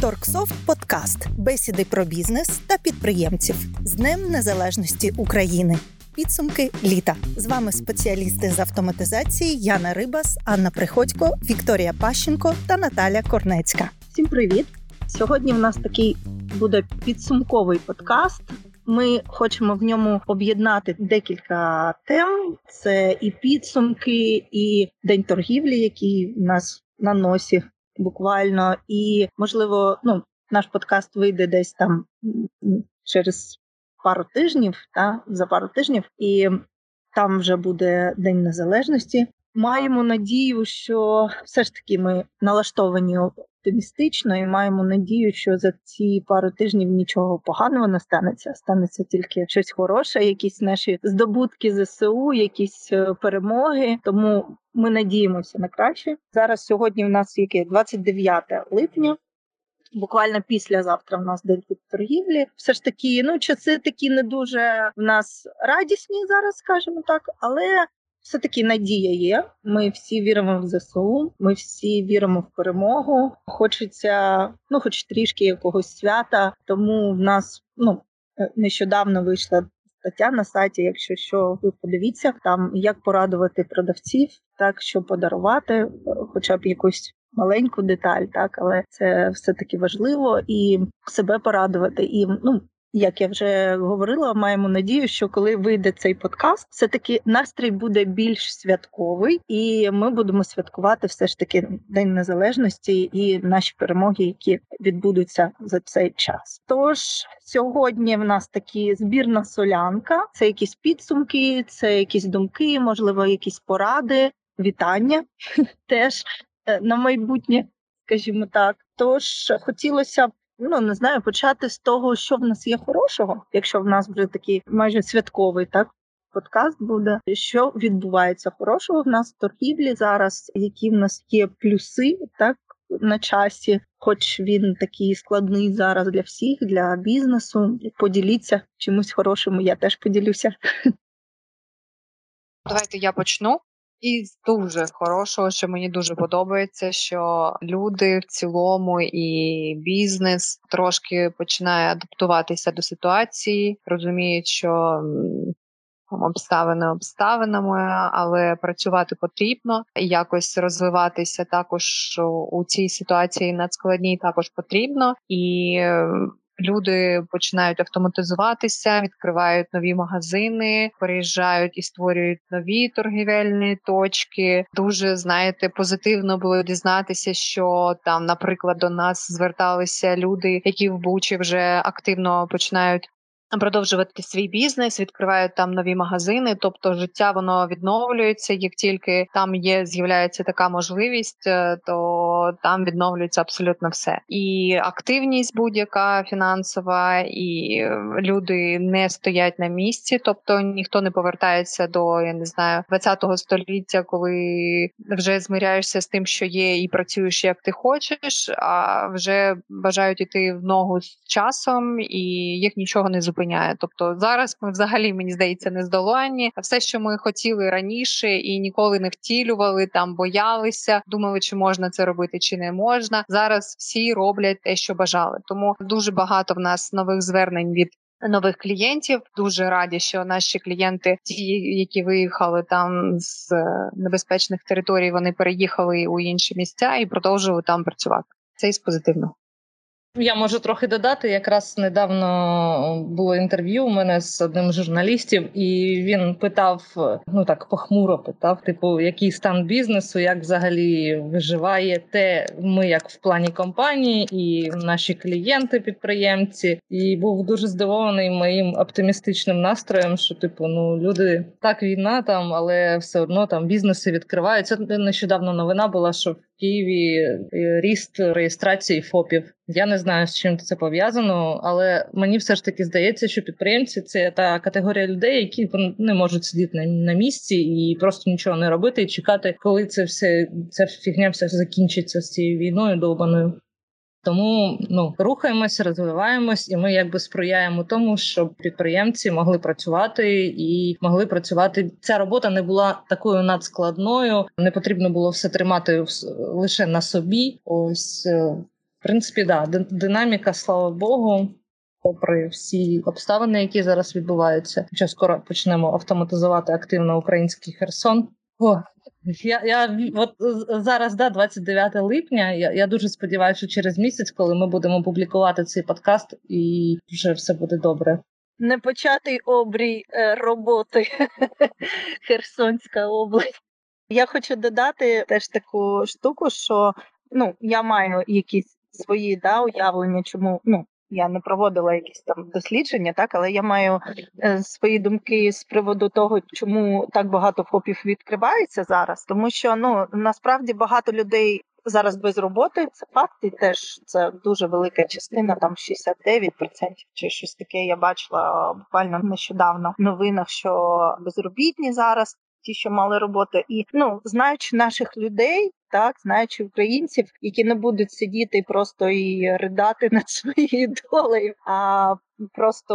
Торксофт Подкаст бесіди про бізнес та підприємців з Днем Незалежності України. Підсумки літа з вами спеціалісти з автоматизації Яна Рибас, Анна Приходько, Вікторія Пащенко та Наталя Корнецька. Всім привіт! Сьогодні в нас такий буде підсумковий подкаст. Ми хочемо в ньому об'єднати декілька тем: це і підсумки, і день торгівлі, який в нас на носі буквально. І можливо, ну наш подкаст вийде десь там через пару тижнів, та за пару тижнів, і там вже буде День Незалежності. Маємо надію, що все ж таки ми налаштовані оптимістично і маємо надію, що за ці пару тижнів нічого поганого не станеться. Станеться тільки щось хороше, якісь наші здобутки ЗСУ, якісь е, перемоги. Тому ми надіємося на краще. Зараз сьогодні в нас яке 29 липня. Буквально післязавтра в нас день торгівлі. Все ж таки, ну часи такі не дуже в нас радісні зараз, скажімо так, але все таки надія є. Ми всі віримо в ЗСУ. Ми всі віримо в перемогу. Хочеться, ну хоч трішки якогось свята. Тому в нас ну е, нещодавно вийшла. Стаття на сайті, якщо що, ви подивіться там, як порадувати продавців, так що подарувати, е, хоча б якусь маленьку деталь, так але це все таки важливо і себе порадувати. І ну як я вже говорила, маємо надію, що коли вийде цей подкаст, все таки настрій буде більш святковий, і ми будемо святкувати все ж таки День Незалежності і наші перемоги, які відбудуться за цей час. Тож сьогодні в нас такі збірна солянка, це якісь підсумки, це якісь думки, можливо, якісь поради, вітання теж е, на майбутнє, скажімо так. Тож хотілося б ну не знаю, почати з того, що в нас є хорошого, якщо в нас вже такий майже святковий так. Подкаст буде, що відбувається хорошого в нас в торгівлі зараз, які в нас є плюси, так на часі, хоч він такий складний зараз для всіх, для бізнесу. Поділіться чимось хорошим. Я теж поділюся. Давайте я почну. І дуже хорошого, що мені дуже подобається, що люди в цілому і бізнес трошки починає адаптуватися до ситуації, розуміють, що обставини обставинами, але працювати потрібно. І якось розвиватися також у цій ситуації надскладній також потрібно. І Люди починають автоматизуватися, відкривають нові магазини, переїжджають і створюють нові торгівельні точки. Дуже знаєте, позитивно було дізнатися, що там, наприклад, до нас зверталися люди, які в Бучі вже активно починають продовжувати свій бізнес, відкривають там нові магазини. Тобто, життя воно відновлюється. Як тільки там є, з'являється така можливість, е, то там відновлюється абсолютно все. І активність будь-яка фінансова, і люди не стоять на місці, тобто ніхто не повертається до я не знаю 20-го століття, коли вже змиряєшся з тим, що є, і працюєш як ти хочеш, а вже бажають іти в ногу з часом, і їх нічого не зупиняє зупиняє. Тобто зараз ми взагалі мені здається не здоланні. Все, що ми хотіли раніше і ніколи не втілювали, там боялися, думали, чи можна це робити, чи не можна. Зараз всі роблять те, що бажали. Тому дуже багато в нас нових звернень від. Нових клієнтів дуже раді, що наші клієнти, ті, які виїхали там з небезпечних територій, вони переїхали у інші місця і продовжували там працювати. Це із позитивного. Я можу трохи додати. Якраз недавно було інтерв'ю у мене з одним з журналістів, і він питав: ну так похмуро питав, типу, який стан бізнесу, як взагалі виживає те, ми як в плані компанії, і наші клієнти, підприємці, і був дуже здивований моїм оптимістичним настроєм, що типу, ну люди так війна там, але все одно там бізнеси відкриваються. Нещодавно новина була, що в Києві е, ріст реєстрації ФОПів. Я не знаю, з чим це пов'язано, але мені все ж таки здається, що підприємці це та категорія людей, які не можуть сидіти на, на місці і просто нічого не робити, і чекати, коли це все ця фігня все закінчиться з цією війною довбаною. Тому ну рухаємося, розвиваємось, і ми якби сприяємо тому, щоб підприємці могли працювати і могли працювати. Ця робота не була такою надскладною. Не потрібно було все тримати лише на собі. Ось е, Принципі, да, динаміка, слава Богу, попри всі обставини, які зараз відбуваються. Хоча скоро почнемо автоматизувати активно український Херсон. О, я я от зараз, да, 29 липня. Я я дуже сподіваюся, що через місяць, коли ми будемо публікувати цей подкаст, і вже все буде добре. Непочатий обрій е, роботи Херсонська область. Я хочу додати теж таку штуку, що ну я маю якісь свої да, уявлення, чому ну я не проводила якісь там дослідження, так але я маю е, свої думки з приводу того, чому так багато ФОПів відкривається зараз, тому що ну насправді багато людей. Зараз без роботи це факт, і теж це дуже велика частина, там 69% чи щось таке. Я бачила буквально нещодавно в новинах, що безробітні зараз ті, що мали роботу, і ну знаючи наших людей, так знаючи українців, які не будуть сидіти просто і ридати над своєю долею, а просто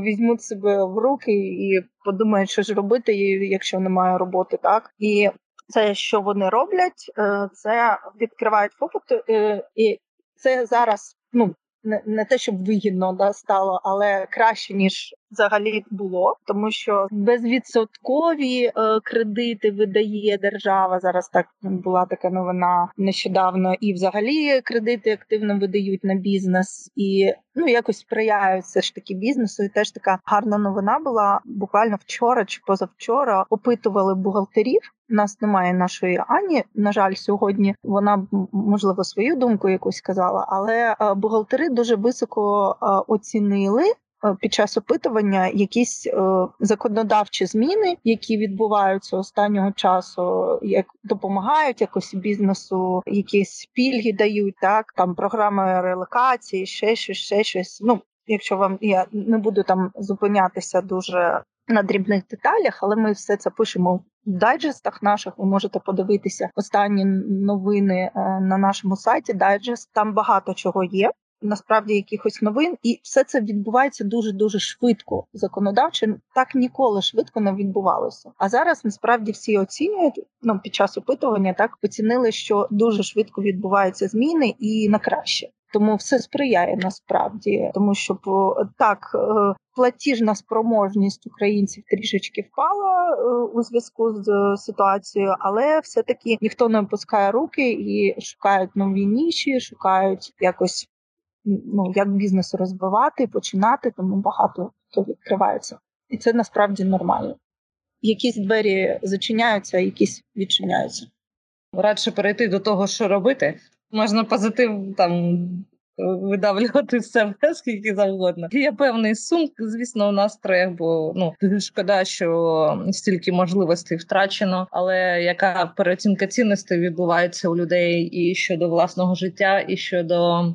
візьмуть себе в руки і подумають, що ж робити, якщо немає роботи, так і. Це що вони роблять, е, це відкривають попит, е, і це зараз ну не не те, щоб вигідно да стало, але краще ніж взагалі було, тому що безвідсоткові е, кредити видає держава. Зараз так була така новина нещодавно, і взагалі кредити активно видають на бізнес і ну якось сприяють все ж таки бізнесу. І теж така гарна новина була буквально вчора чи позавчора опитували бухгалтерів. Нас немає нашої Ані. На жаль, сьогодні вона можливо свою думку якусь сказала, але е, бухгалтери дуже високо е, оцінили Е, під час опитування якісь е, законодавчі зміни, які відбуваються останнього часу, як допомагають якось бізнесу, якісь пільги дають, так там програми релокації, ще щось, ще щось. Ну якщо вам я не буду там зупинятися дуже на дрібних деталях, але ми все це пишемо. В дайджестах наших ви можете подивитися останні новини е, на нашому сайті. Дайджест там багато чого є насправді якихось новин, і все це відбувається дуже дуже швидко. Законодавчо так ніколи швидко не відбувалося. А зараз насправді всі оцінюють ну, під час опитування, так оцінили, що дуже швидко відбуваються зміни і на краще. Тому все сприяє насправді, тому що так е, платіжна спроможність українців трішечки впала е, у зв'язку з ситуацією, але все таки ніхто не опускає руки і шукають нові ніші, шукають якось ну як бізнес розвивати, починати, тому багато хто відкривається. І це насправді нормально. Якісь двері зачиняються, якісь відчиняються. Радше перейти до того, що робити. Можна позитив там видавлювати з себе скільки завгодно. Є певний сум, звісно, у нас троє, бо ну шкода, що стільки можливостей втрачено, але яка переоцінка цінностей відбувається у людей і щодо власного життя, і щодо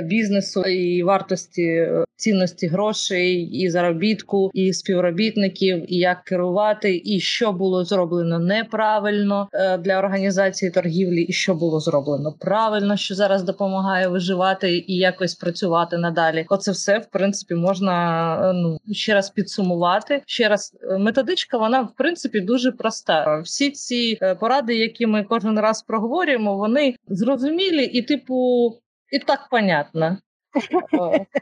бізнесу і вартості е, цінності грошей, і заробітку, і співробітників, і як керувати, і що було зроблено неправильно е, для організації торгівлі, і що було зроблено правильно, що зараз допомагає виживати і якось працювати надалі. Оце все в принципі можна е, ну ще раз підсумувати. Ще раз методичка, вона в принципі дуже проста. Всі ці поради, які ми кожен раз проговорюємо, вони зрозумілі і типу і так понятно.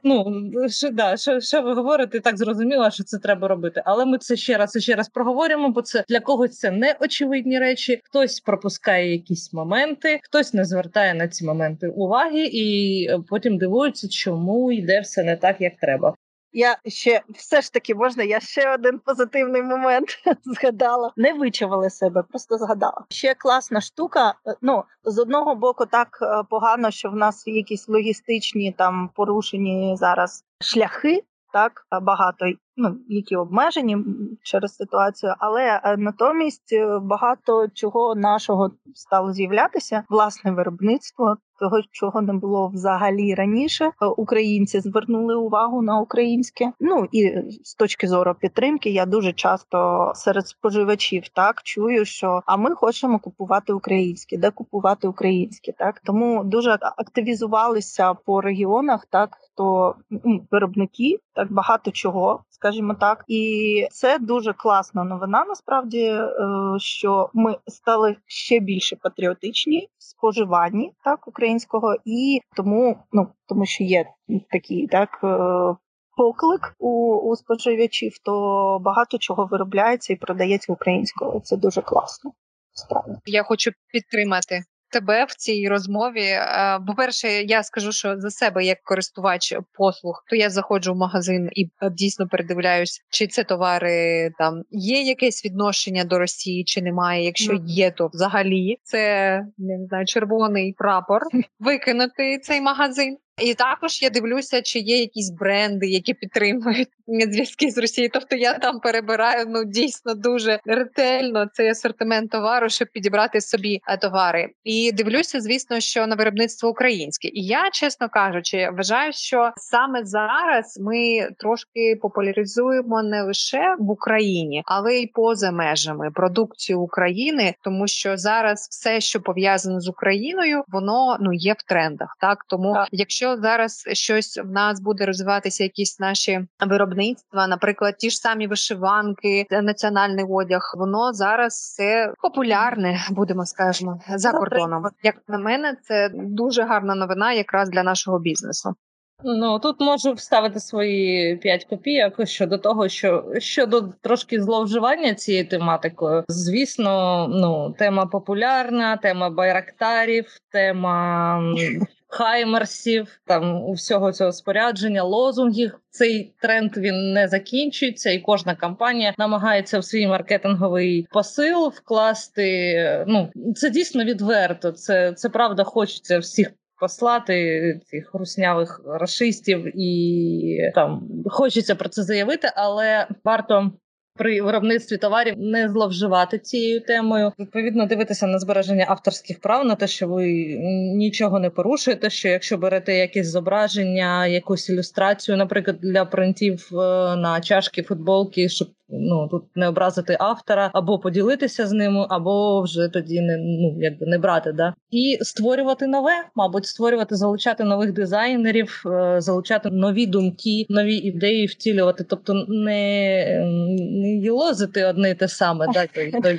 Ну що да, що, що ви говорите, так зрозуміло, що це треба робити. Але ми це ще раз і ще раз проговоримо, бо це для когось це не очевидні речі. Хтось пропускає якісь моменти, хтось не звертає на ці моменти уваги, і потім дивується, чому йде все не так, як треба. Я ще все ж таки можна. Я ще один позитивний момент згадала. Не вичавили себе, просто згадала. Ще класна штука. Е, ну з одного боку, так е, погано, що в нас якісь логістичні там порушені зараз шляхи. Так багато ну які обмежені через ситуацію, але е, натомість багато чого нашого стало з'являтися. Власне виробництво того, чого не було взагалі раніше. Е, українці звернули увагу на українське. Ну і з точки зору підтримки, я дуже часто серед споживачів так чую, що а ми хочемо купувати українське, де купувати українське, так? Тому дуже активізувалися по регіонах, так хто виробники, так багато чого скажімо так, і це дуже класна новина. Насправді, е, що ми стали ще більше патріотичні в споживанні так українського, і тому ну тому, що є такі так. Е, поклик у у споживачів, то багато чого виробляється і продається українською. Це дуже класно. Справді я хочу підтримати тебе в цій розмові. Е, по-перше, я скажу, що за себе як користувач послуг, то я заходжу в магазин і е, дійсно передивляюсь, чи це товари там є якесь відношення до Росії, чи немає. Якщо є, то взагалі це не знаю, червоний прапор викинути цей магазин. І також я дивлюся, чи є якісь бренди, які підтримують зв'язки з Росією. Тобто я там перебираю ну дійсно дуже ретельно цей асортимент товару, щоб підібрати собі е, товари. І дивлюся, звісно, що на виробництво українське. І я, чесно кажучи, вважаю, що саме зараз ми трошки популяризуємо не лише в Україні, але й поза межами продукцію України, тому що зараз все, що пов'язане з Україною, воно ну є в трендах. Так тому, так. Якщо зараз щось в нас буде розвиватися, якісь наші виробництва, наприклад, ті ж самі вишиванки, національний одяг, воно зараз все популярне, будемо скажемо, за кордоном. Як на мене, це дуже гарна новина, якраз для нашого бізнесу. Ну тут можу вставити свої п'ять копійок щодо того, що щодо трошки зловживання цією тематикою. Звісно, ну тема популярна, тема байрактарів, тема хаймерсів, там у всього цього спорядження, лозунгів. Цей тренд він не закінчується, і кожна компанія намагається в свій маркетинговий посил вкласти. Ну це дійсно відверто. Це це правда, хочеться всіх. Послати цих руснявих расистів і там хочеться про це заявити, але варто при виробництві товарів не зловживати цією темою. Відповідно, дивитися на збереження авторських прав на те, що ви нічого не порушуєте. Що якщо берете якісь зображення, якусь ілюстрацію, наприклад, для принтів е, на чашки, футболки, щоб ну тут не образити автора, або поділитися з ним, або вже тоді не ну якби не брати, да. І створювати нове, мабуть, створювати, залучати нових дизайнерів, е, залучати нові думки, нові ідеї, втілювати, тобто не не їлозити одне і те саме, да той той,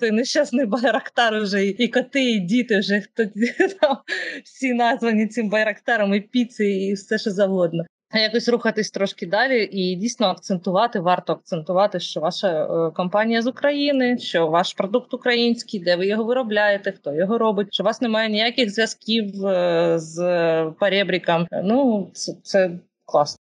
той нещасний байрактар вже і коти, і діти вже хто там всі названі цим байрактаром, і піци, і все що завгодно якось рухатись трошки далі, і дійсно акцентувати, варто акцентувати, що ваша е, компанія з України, що ваш продукт український, де ви його виробляєте, хто його робить, що у вас немає ніяких зв'язків е, з перебріком. Ну це, це класно.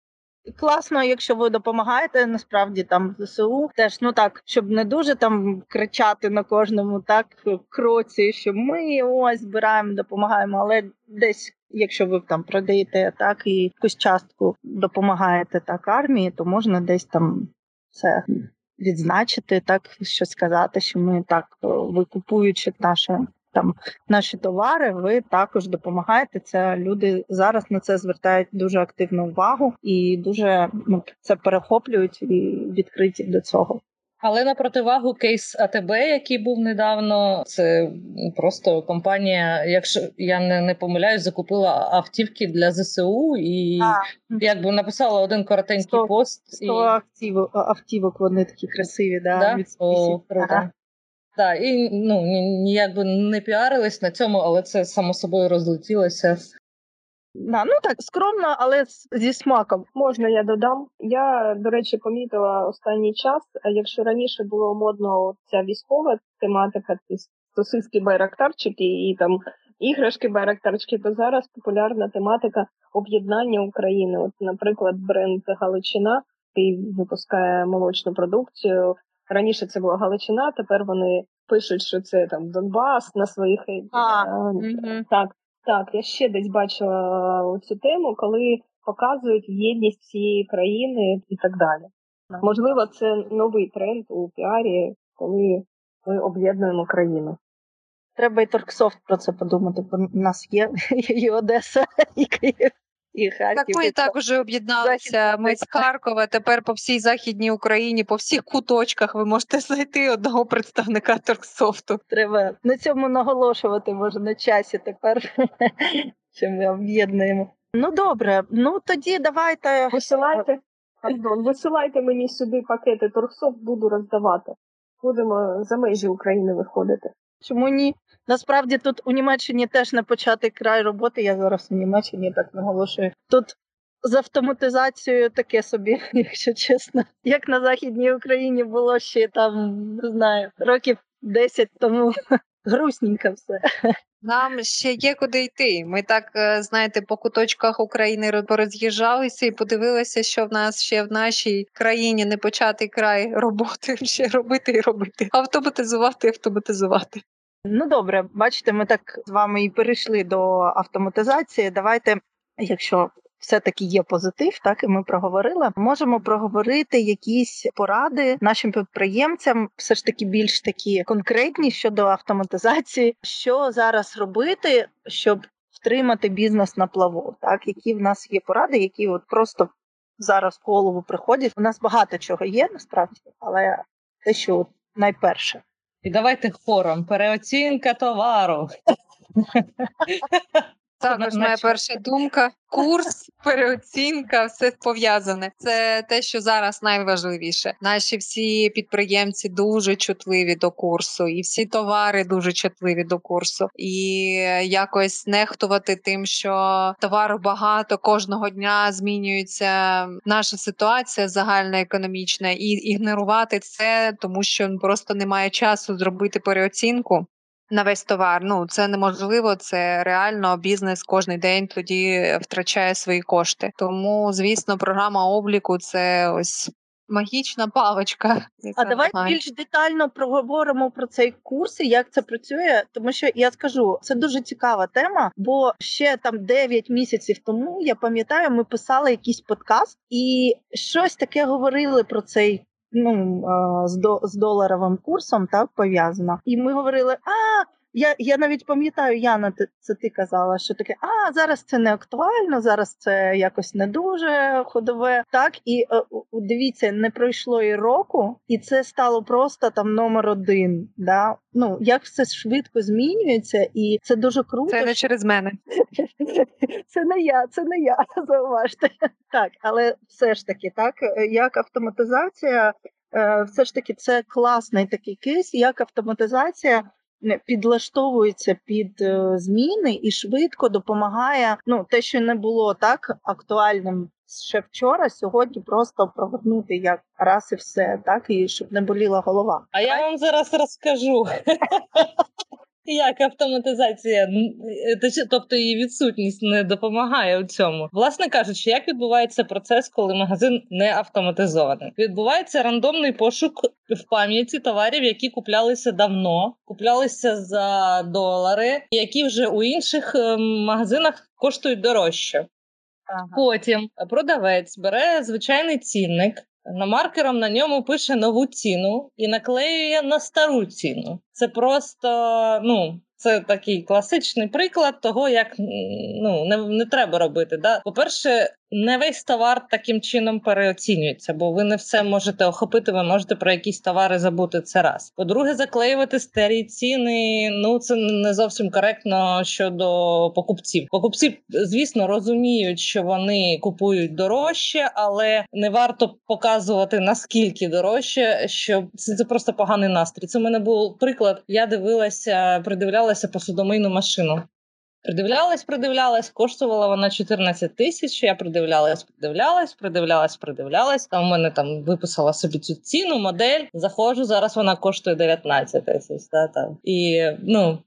Класно, якщо ви допомагаєте насправді там ЗСУ, теж ну так, щоб не дуже там кричати на кожному так кроці, що ми ось збираємо, допомагаємо, але десь Якщо ви там продаєте так і якусь частку допомагаєте так армії, то можна десь там це відзначити, так що сказати, що ми так ви купуючи наші там наші товари, ви також допомагаєте. Це люди зараз на це звертають дуже активну увагу і дуже ну, це перехоплюють і відкриті до цього. Але на противагу кейс АТБ, який був недавно, це просто компанія, якщо я не не помиляюсь, закупила автівки для ЗСУ і а. якби написала один коротенький 100, пост 100 і... автівок, автівок, вони такі красиві, да, да? від О, круто. Ага. Так, і ну ніяк би не піарились на цьому, але це само собою розлетілося. Да, ну так скромно, але зі смаком. Можна я додам. Я, до речі, помітила останній час. Якщо раніше було модно ця військова тематика, ці сосиски байрактарчики і там іграшки байрактарчики, то зараз популярна тематика об'єднання України. От, наприклад, бренд Галичина який випускає молочну продукцію. Раніше це була Галичина, тепер вони пишуть, що це там Донбас на своїх а, е, так. Так, я ще десь бачила цю тему, коли показують єдність всієї країни і так далі. Можливо, це новий тренд у піарі, коли ми об'єднуємо країну. Треба і Торксофт про це подумати, бо в нас є і Одеса, і Київ і Харків. Так ми і так вже об'єдналися. Ми з Харкова. Тепер по всій західній Україні, по всіх куточках ви можете знайти одного представника Торксофту. Треба на цьому наголошувати, може на часі тепер, що ми об'єднуємо. Ну добре, ну тоді давайте посилайте. Пардон, висилайте мені сюди пакети торсов, буду роздавати. Будемо за межі України виходити. Чому ні? Насправді тут у Німеччині теж не початий край роботи. Я зараз у Німеччині так наголошую. Тут з автоматизацією таке собі, якщо чесно. Як на Західній Україні було ще там, не знаю, років 10 тому. Грустненько все. Нам ще є куди йти. Ми так, е, знаєте, по куточках України ро- пороз'їжджалися і подивилися, що в нас ще в нашій країні не початий край роботи, ще робити і робити. Автоматизувати, автоматизувати. Ну добре, бачите, ми так з вами і перейшли до автоматизації. Давайте, якщо все-таки є позитив, так і ми проговорили. Можемо проговорити якісь поради нашим підприємцям, все ж таки більш такі конкретні щодо автоматизації, що зараз робити, щоб втримати бізнес на плаву. Так, які в нас є поради, які от просто зараз в голову приходять. У нас багато чого є насправді, але те, що найперше. І давайте хором. Переоцінка товару. Також моя перша думка: курс, переоцінка, все пов'язане. Це те, що зараз найважливіше. Наші всі підприємці дуже чутливі до курсу, і всі товари дуже чутливі до курсу. І якось нехтувати тим, що товару багато кожного дня змінюється наша ситуація загальна економічна, і ігнорувати це, тому що просто немає часу зробити переоцінку на весь товар. Ну це неможливо. Це реально бізнес кожен день тоді втрачає свої кошти. Тому, звісно, програма обліку це ось магічна паличка. А давай більш детально проговоримо про цей курс і як це працює. Тому що я скажу, це дуже цікава тема. Бо ще там 9 місяців тому я пам'ятаю, ми писали якийсь подкаст і щось таке говорили про цей. Ну з до з доларовим курсом так пов'язано, і ми говорили: а я я навіть пам'ятаю, Яна, це ти казала, що таке, а зараз це не актуально, зараз це якось не дуже ходове. Так і е, дивіться, не пройшло і року, і це стало просто там номер один. Да? Ну як все швидко змінюється, і це дуже круто. Це не що- через мене. це не я, це не я, зауважте. Так, але все ж таки, так е, як автоматизація, е, все ж таки, це класний такий кейс, як автоматизація підлаштовується під е, зміни і швидко допомагає. Ну, те, що не було так актуальним ще вчора, сьогодні просто провернути як раз і все, так і щоб не боліла голова. А я вам зараз розкажу. Як автоматизація, тобто її відсутність не допомагає у цьому. Власне кажучи, як відбувається процес, коли магазин не автоматизований? Відбувається рандомний пошук в пам'яті товарів, які куплялися давно, куплялися за долари, які вже у інших е, магазинах коштують дорожче. Ага. Потім продавець бере звичайний цінник, намаркером на ньому пише нову ціну і наклеює на стару ціну. Це просто ну. Це такий класичний приклад того, як ну не, не треба робити. Да? По-перше, не весь товар таким чином переоцінюється, бо ви не все можете охопити. Ви можете про якісь товари забути це раз. По-друге, заклеювати старі ціни. Ну це не зовсім коректно щодо покупців. Покупці, звісно, розуміють, що вони купують дорожче, але не варто показувати наскільки дорожче, щоб це, просто поганий настрій. Це в мене був приклад. Я дивилася, придивлялася посудомийну машину. Придивлялась, придивлялась, коштувала вона 14 тисяч. Я придивлялась, придивлялась, придивлялась, придивлялась. Там в мене там виписала собі цю ціну, модель. Заходжу, зараз вона коштує 19 тисяч. Да, там. І ну,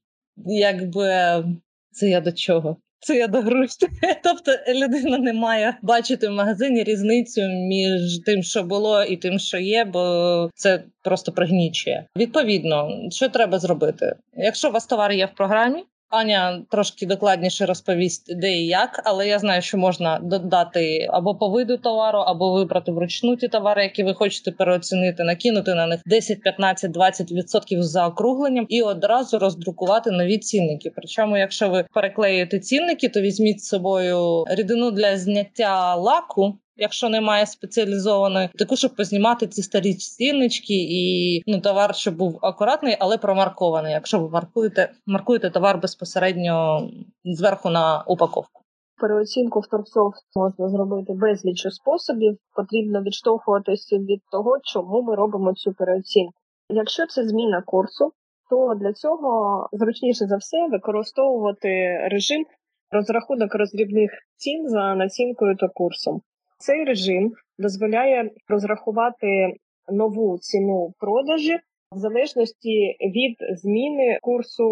якби це я до чого? Це я до грусть, Тобто людина не має бачити в магазині різницю між тим, що було, і тим, що є, бо це просто пригнічує. Відповідно, що треба зробити? Якщо у вас товар є в програмі. Аня трошки докладніше розповість, де і як, але я знаю, що можна додати або по виду товару, або вибрати вручну ті товари, які ви хочете переоцінити, накинути на них 10, 15, 20% за округленням і одразу роздрукувати нові цінники. Причому, якщо ви переклеюєте цінники, то візьміть з собою рідину для зняття лаку. Якщо немає спеціалізованої, таку, щоб познімати ці старі ціннички і ну товар, щоб був акуратний, але промаркований. Якщо ви маркуєте, маркуєте товар безпосередньо зверху на упаковку. Переоцінку в торгсофт можна зробити безліч способів. Потрібно відштовхуватися від того, чому ми робимо цю переоцінку. Якщо це зміна курсу, то для цього зручніше за все використовувати режим розрахунок роздрібних цін за націнкою та курсом. Цей режим дозволяє розрахувати нову ціну продажі в залежності від зміни курсу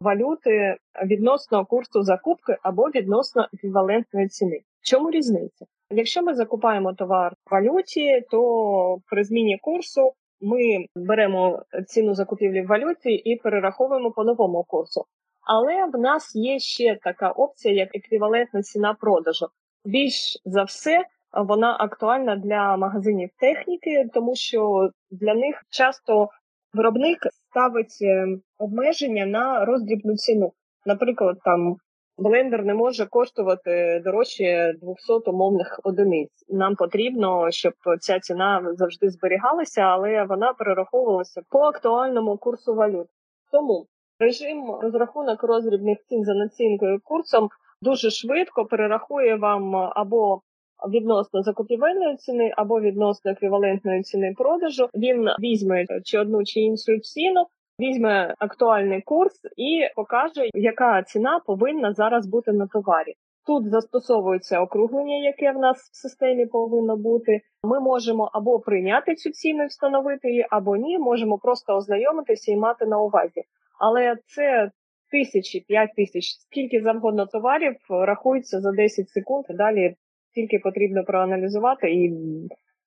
валюти відносно курсу закупки або відносно еквівалентної ціни. Чому різниця? Якщо ми закупаємо товар в валюті, то при зміні курсу ми беремо ціну закупівлі в валюті і перераховуємо по новому курсу. Але в нас є ще така опція, як еквівалентна ціна продажу. Більш за все, вона актуальна для магазинів техніки, тому що для них часто виробник ставить е, обмеження на роздрібну ціну. Наприклад, там блендер не може коштувати дорожче 200 умовних одиниць. Нам потрібно, щоб ця ціна завжди зберігалася, але вона перераховувалася по актуальному курсу валют. Тому режим розрахунок роздрібних цін за націнкою курсом дуже швидко перерахує вам або відносно закупівельної ціни або відносно еквівалентної ціни продажу. Він візьме чи одну чи іншу ціну. Візьме актуальний курс і покаже, яка ціна повинна зараз бути на товарі. Тут застосовується округлення, яке в нас в системі повинно бути. Ми можемо або прийняти цю ціну і встановити її, або ні, можемо просто ознайомитися і мати на увазі. Але це тисячі, п'ять тисяч, скільки завгодно товарів рахується за 10 секунд. Далі тільки потрібно проаналізувати і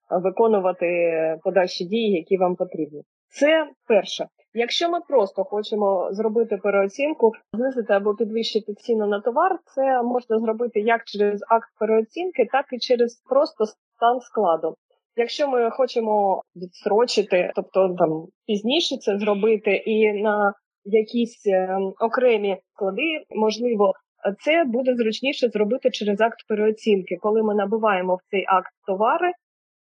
виконувати подальші дії, які вам потрібні. Це перше. Якщо ми просто хочемо зробити переоцінку, знизити або підвищити ціну на товар, це можна зробити як через акт переоцінки, так і через просто стан складу. Якщо ми хочемо відстрочити, тобто там пізніше це зробити, і на якісь е, окремі склади, можливо, це буде зручніше зробити через акт переоцінки, коли ми набиваємо в цей акт товари.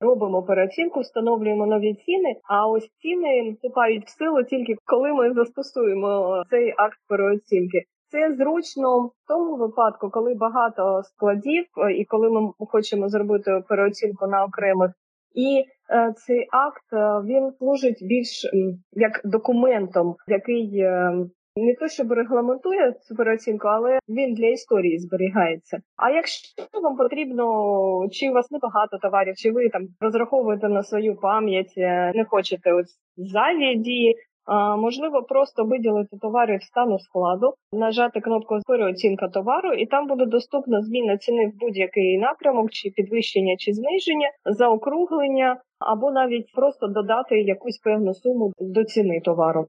Робимо переоцінку, встановлюємо нові ціни. А ось ціни вступають в силу тільки коли ми застосуємо цей акт переоцінки. Це зручно в тому випадку, коли багато складів, і коли ми хочемо зробити переоцінку на окремих. І е, цей акт е, він служить більш як документом, який е, не то, щоб регламентує цю переоцінку, але він для історії зберігається. А якщо вам потрібно, чи у вас небагато товарів, чи ви там розраховуєте на свою пам'ять, е, не хочете ось дії. Можливо, просто виділити товари в стану складу, нажати кнопку переоцінка товару, і там буде доступна зміна ціни в будь-який напрямок, чи підвищення, чи зниження, заокруглення, або навіть просто додати якусь певну суму до ціни товару.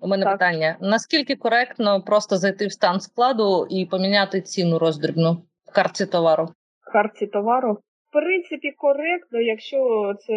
У мене так. питання: наскільки коректно просто зайти в стан складу і поміняти ціну роздрібну в картці товару? В картці товару, в принципі, коректно, якщо це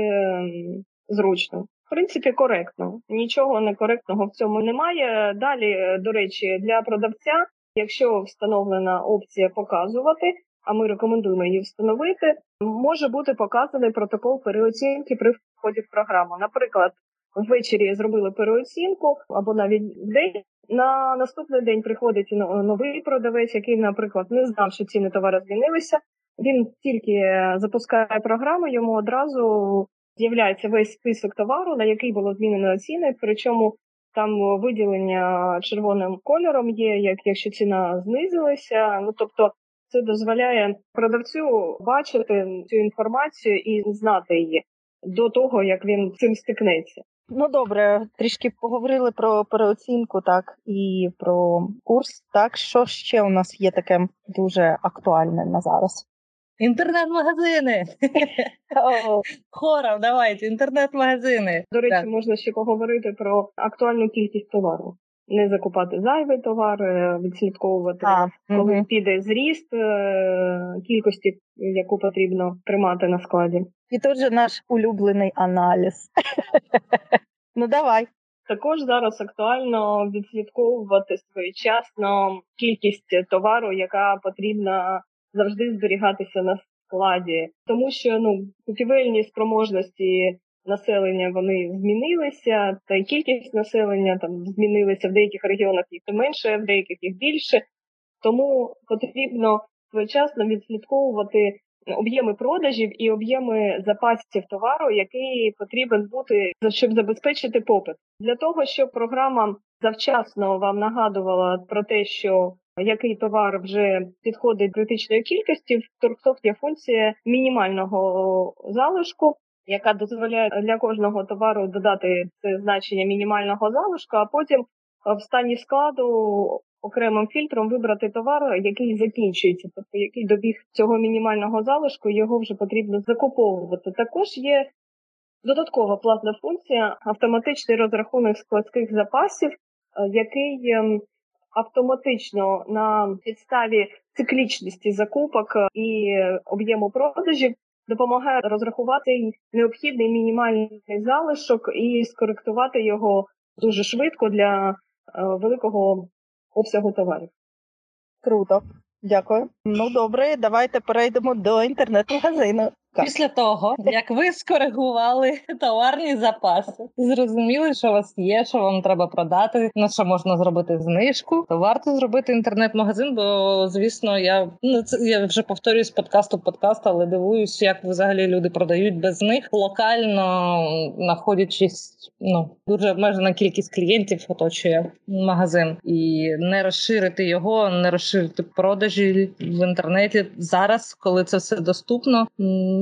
зручно. В принципі, коректно. Нічого некоректного в цьому немає. Далі, до речі, для продавця, якщо встановлена опція показувати, а ми рекомендуємо її встановити, може бути показаний протокол переоцінки при вході в програму. Наприклад, ввечері зробили переоцінку або навіть день. На наступний день приходить новий продавець, який, наприклад, не знав, що ціни товару змінилися. Він тільки запускає програму, йому одразу з'являється весь список товару, на який було змінено ціни. Причому там виділення червоним кольором є, як якщо ціна знизилася. Ну тобто, це дозволяє продавцю бачити цю інформацію і знати її до того, як він цим стикнеться. Ну добре, трішки поговорили про переоцінку, так і про курс. Так, що ще у нас є таке дуже актуальне на зараз? Інтернет-магазини. Хором, давайте, інтернет-магазини. До речі, так. можна ще поговорити про актуальну кількість товару. Не закупати зайвий товар, е, відслідковувати, а, коли угу. піде зріст е, кількості, яку потрібно тримати на складі. І тут же наш улюблений аналіз. Ну давай. Також зараз актуально відслідковувати своєчасно кількість товару, яка потрібна завжди зберігатися на складі, тому що ну купівельні спроможності населення вони змінилися, та й кількість населення там змінилася в деяких регіонах їх менше, в деяких їх більше. Тому потрібно своєчасно відслідковувати об'єми продажів і об'єми запасів товару, який потрібен бути щоб забезпечити попит. Для того щоб програма завчасно вам нагадувала про те, що який товар вже підходить критичної кількості, в Торксофт є функція мінімального залишку. Яка дозволяє для кожного товару додати це значення мінімального залишку, а потім в стані складу окремим фільтром вибрати товар, який закінчується, тобто який добіг цього мінімального залишку, його вже потрібно закуповувати. Також є додаткова платна функція автоматичний розрахунок складських запасів, е, який ем, автоматично на підставі циклічності закупок і об'єму продажів допомагає розрахувати необхідний мінімальний залишок і скоректувати його дуже швидко для е, великого обсягу товарів. Круто, дякую. Ну добре, давайте перейдемо до інтернет-магазину. Після того, як ви скоригували товарні запаси, зрозуміли, що у вас є, що вам треба продати, на що можна зробити знижку, то варто зробити інтернет-магазин, бо звісно, я ну це я вже повторюю з подкасту в подкаст, але дивуюсь, як взагалі люди продають без них. Локально, знаходячись ну дуже обмежена кількість клієнтів оточує магазин, і не розширити його, не розширити продажі в інтернеті. Зараз, коли це все доступно.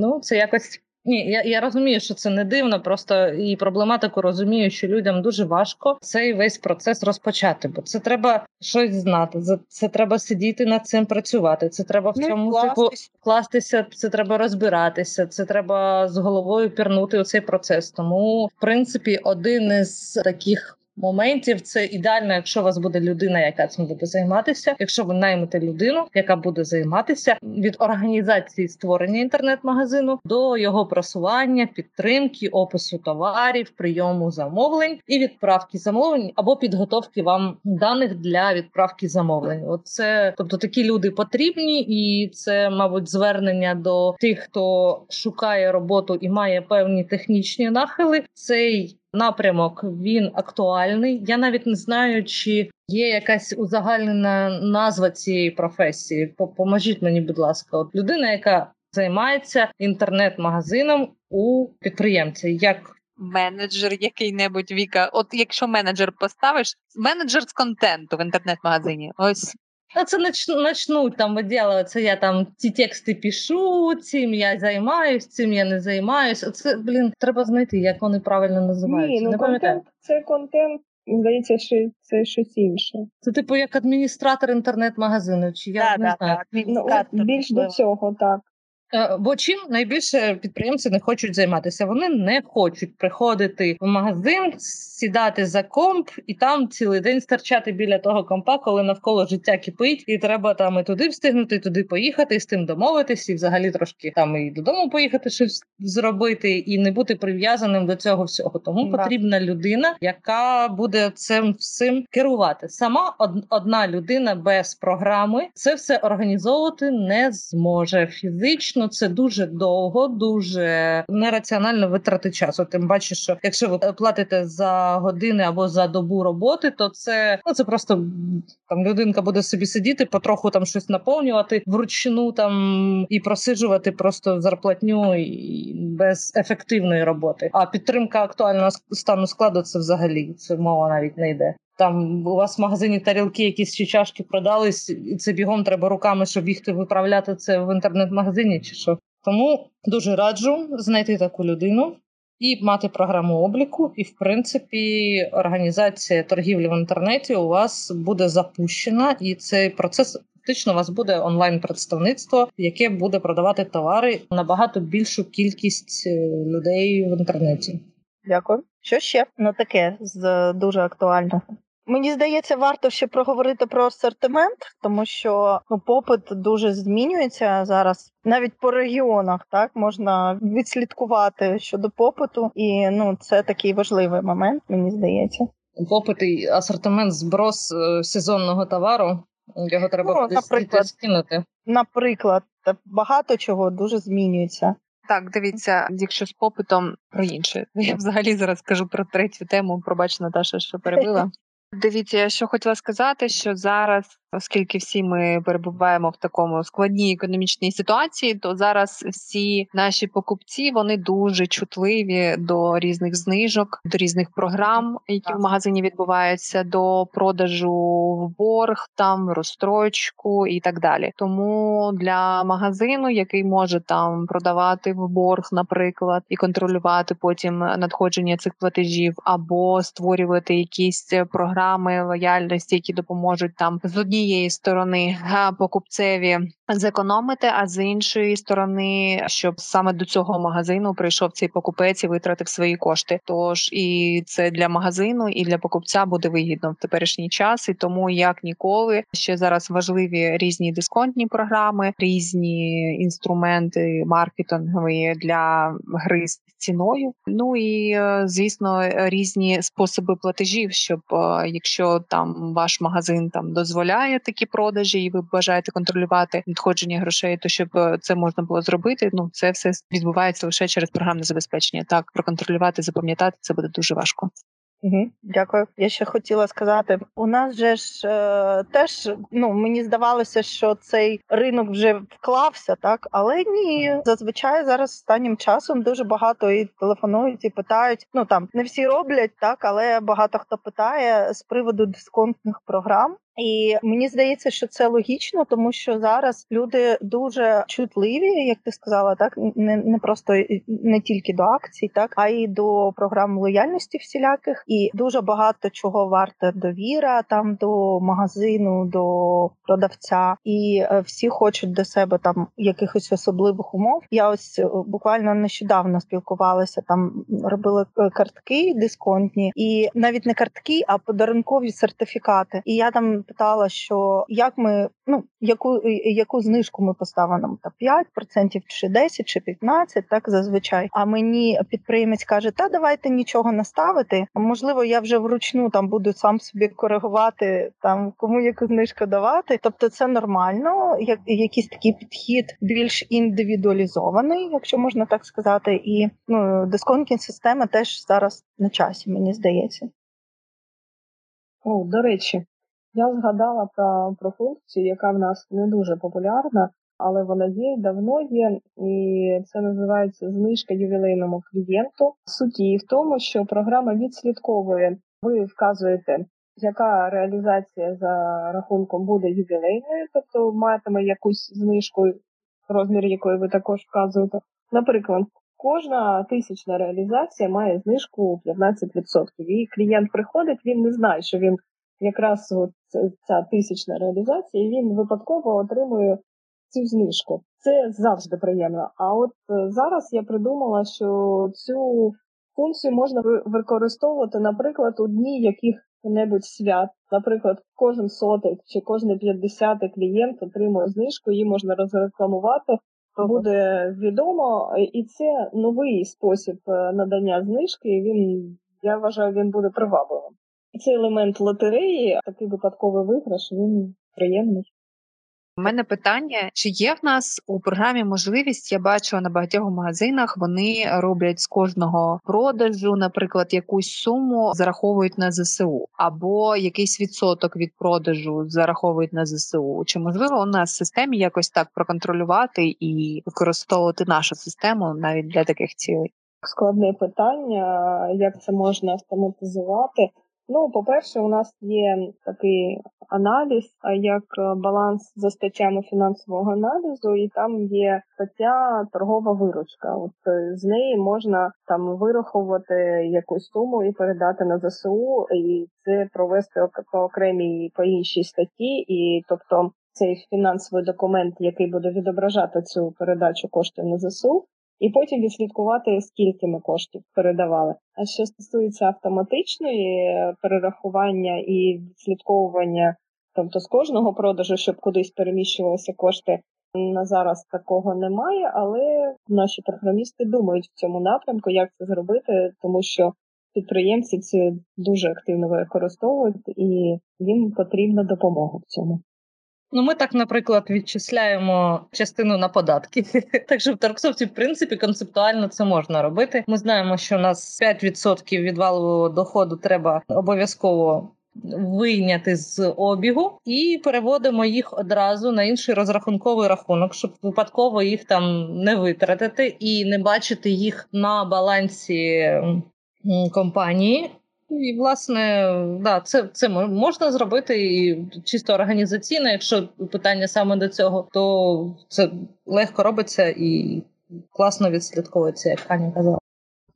Ну, це якось. Ні, я я розумію, що це не дивно, просто і проблематику розумію, що людям дуже важко цей весь процес розпочати, бо це треба щось знати. Це, це треба сидіти над цим працювати. Це треба в Ну, цьому кластись. типу кластися. Це треба розбиратися. Це треба з головою пірнути у цей процес. Тому, в принципі, один із таких. Моментів це ідеально, якщо у вас буде людина, яка цим буде займатися. Якщо ви наймете людину, яка буде займатися від організації створення інтернет-магазину до його просування, підтримки, опису товарів, прийому замовлень і відправки замовлень або підготовки вам даних для відправки замовлень. Оце, тобто, такі люди потрібні, і це, мабуть, звернення до тих, хто шукає роботу і має певні технічні нахили. Цей напрямок він актуальний. Я навіть не знаю, чи є якась узагальнена назва цієї професії. Поможіть мені, будь ласка, от людина, яка займається інтернет-магазином у підприємця. Як менеджер який-небудь Віка. От якщо менеджер поставиш, менеджер з контенту в інтернет-магазині. Ось це нач, начнуть там виділюватися. я там ці тексти пишу, цим я займаюсь, цим я не займаюсь. Оце, блін, треба знайти, як вони правильно називаються. Ні, ну не пам'ятаю. контент це контент. Здається, що це щось інше. Це типу як адміністратор інтернет-магазину, чи я да, не да, знаю. Да, Ну, більш до цього, так. Е, Бо чим найбільше підприємці не хочуть займатися? Вони не хочуть приходити в магазин, сідати за комп і там цілий день стерчати біля того компа, коли навколо життя кипить, і треба там і туди встигнути, і туди поїхати, і з тим домовитись, і взагалі трошки там і додому поїхати, щось зробити, і не бути прив'язаним до цього всього. Тому Да. потрібна людина, яка буде цим всім керувати. Сама одна людина без програми це все організовувати не зможе фізично. Це дуже довго, дуже нераціонально витрати часу. Тим паче, що якщо ви платите за години або за добу роботи, то це ну це просто там людинка буде собі сидіти, потроху там щось наповнювати вручну там і просиджувати просто зарплатню і без ефективної роботи. А підтримка актуального стану складу це взагалі це мова навіть не йде. Там у вас в магазині тарілки, якісь чи чашки продались, і це бігом треба руками, щоб бігти виправляти це в інтернет-магазині, чи що. Тому дуже раджу знайти таку людину і мати програму обліку. І, в принципі, організація торгівлі в інтернеті у вас буде запущена, і цей процес. Фактично, у вас буде онлайн-представництво, яке буде продавати товари набагато більшу кількість е, людей в інтернеті. Дякую. Що ще? Ну таке з дуже актуального. Мені здається, варто ще проговорити про асортимент, тому що ну, попит дуже змінюється зараз. Навіть по регіонах так можна відслідкувати щодо попиту, і ну це такий важливий момент, мені здається. Попит і асортимент зброс е, сезонного товару. Його треба Ну, наприклад. скинути. Наприклад, багато чого дуже змінюється. Так, дивіться, якщо з попитом про інше. Я взагалі зараз скажу про третю тему. Пробач, Наташа, що перебила. Дивіться, я що хотіла сказати, що зараз Оскільки всі ми перебуваємо в такому складній економічній ситуації, то зараз всі наші покупці вони дуже чутливі до різних знижок, до різних програм, які в магазині відбуваються, до продажу в борг, там розстрочку і так далі. Тому для магазину, який може там продавати в борг, наприклад, і контролювати потім надходження цих платежів, або створювати якісь програми лояльності, які допоможуть там з однієї сторони покупцеві зекономити, а з іншої сторони, щоб саме до цього магазину прийшов цей покупець і витратив свої кошти. Тож і це для магазину, і для покупця буде вигідно в теперішній час, і тому як ніколи ще зараз важливі різні дисконтні програми, різні інструменти маркетингові для гри з ціною. Ну і е, звісно, різні способи платежів, щоб е, якщо там ваш магазин там дозволяє такі продажі, і ви бажаєте контролювати надходження грошей, то щоб е, це можна було зробити. Ну це все відбувається лише через програмне забезпечення. Так проконтролювати, запам'ятати це буде дуже важко. Угу, Дякую. Я ще хотіла сказати: у нас же ж е, теж ну мені здавалося, що цей ринок вже вклався, так але ні, зазвичай зараз останнім часом дуже багато і телефонують і питають. Ну там не всі роблять так, але багато хто питає з приводу дисконтних програм. І мені здається, що це логічно, тому що зараз люди дуже чутливі, як ти сказала, так не не просто не тільки до акцій, так а й до програм лояльності всіляких, і дуже багато чого варта довіра там до магазину, до продавця, і е, всі хочуть до себе там якихось особливих умов. Я ось е, буквально нещодавно спілкувалася там, робили е, картки дисконтні, і навіть не картки, а подарункові сертифікати. І я там питала, що як ми ну яку яку знижку ми поставимо там 5% чи 10% чи 15%, так зазвичай. А мені підприємець каже: Та давайте нічого не ставити. Можливо, я вже вручну там буду сам собі коригувати там кому яку знижку давати. Тобто, це нормально, як якийсь такий підхід більш індивідуалізований, якщо можна так сказати, і ну дисконтні системи теж зараз на часі, мені здається. О, до речі, я згадала про, про функцію, яка в нас не дуже популярна, але вона є давно є, і це називається знижка ювілейному клієнту. Суть її в тому, що програма відслідковує, ви вказуєте, яка реалізація за рахунком буде ювілейною, тобто матиме якусь знижку, розмір якої ви також вказуєте. Наприклад, кожна тисячна реалізація має знижку 15%. І клієнт приходить, він не знає, що він якраз от ця тисячна реалізація, і він випадково отримує цю знижку. Це завжди приємно. А от е, зараз я придумала, що цю функцію можна використовувати, наприклад, у дні яких-небудь свят. Наприклад, кожен сотий чи кожен п'ятдесятий клієнт отримує знижку, її можна розрекламувати. Буде відомо, і це новий спосіб е, надання знижки. Він я вважаю, він буде привабливим. Цей елемент лотереї, такий випадковий виграш, він приємний. У мене питання: чи є в нас у програмі можливість? Я бачу на багатьох магазинах, вони роблять з кожного продажу, наприклад, якусь суму зараховують на ЗСУ, або якийсь відсоток від продажу зараховують на ЗСУ. Чи можливо у нас в системі якось так проконтролювати і використовувати нашу систему навіть для таких цілей? Складне питання, як це можна автоматизувати. Ну, по-перше, у нас є такий аналіз, як е, баланс за статтями фінансового аналізу, і там є стаття торгова виручка. От е, з неї можна там вирахувати якусь суму і передати на ЗСУ, і це провести по окремій по іншій статті, і тобто. Цей фінансовий документ, який буде відображати цю передачу коштів на ЗСУ, і потім відслідкувати, скільки ми коштів передавали. А що стосується автоматичної перерахування і відслідковування, тобто з кожного продажу, щоб кудись переміщувалися кошти. На зараз такого немає, але наші програмісти думають в цьому напрямку, як це зробити, тому що підприємці це дуже активно використовують і їм потрібна допомога в цьому. Ну, ми так, наприклад, відчисляємо частину на податки. Так що в Тарксофті, в принципі, концептуально це можна робити. Ми знаємо, що у нас 5% від валового доходу треба обов'язково вийняти з обігу і переводимо їх одразу на інший розрахунковий рахунок, щоб випадково їх там не витратити і не бачити їх на балансі компанії. І, власне, да, це це можна зробити і чисто організаційно. Якщо питання саме до цього, то це легко робиться і класно відслідковується, як Аня казала.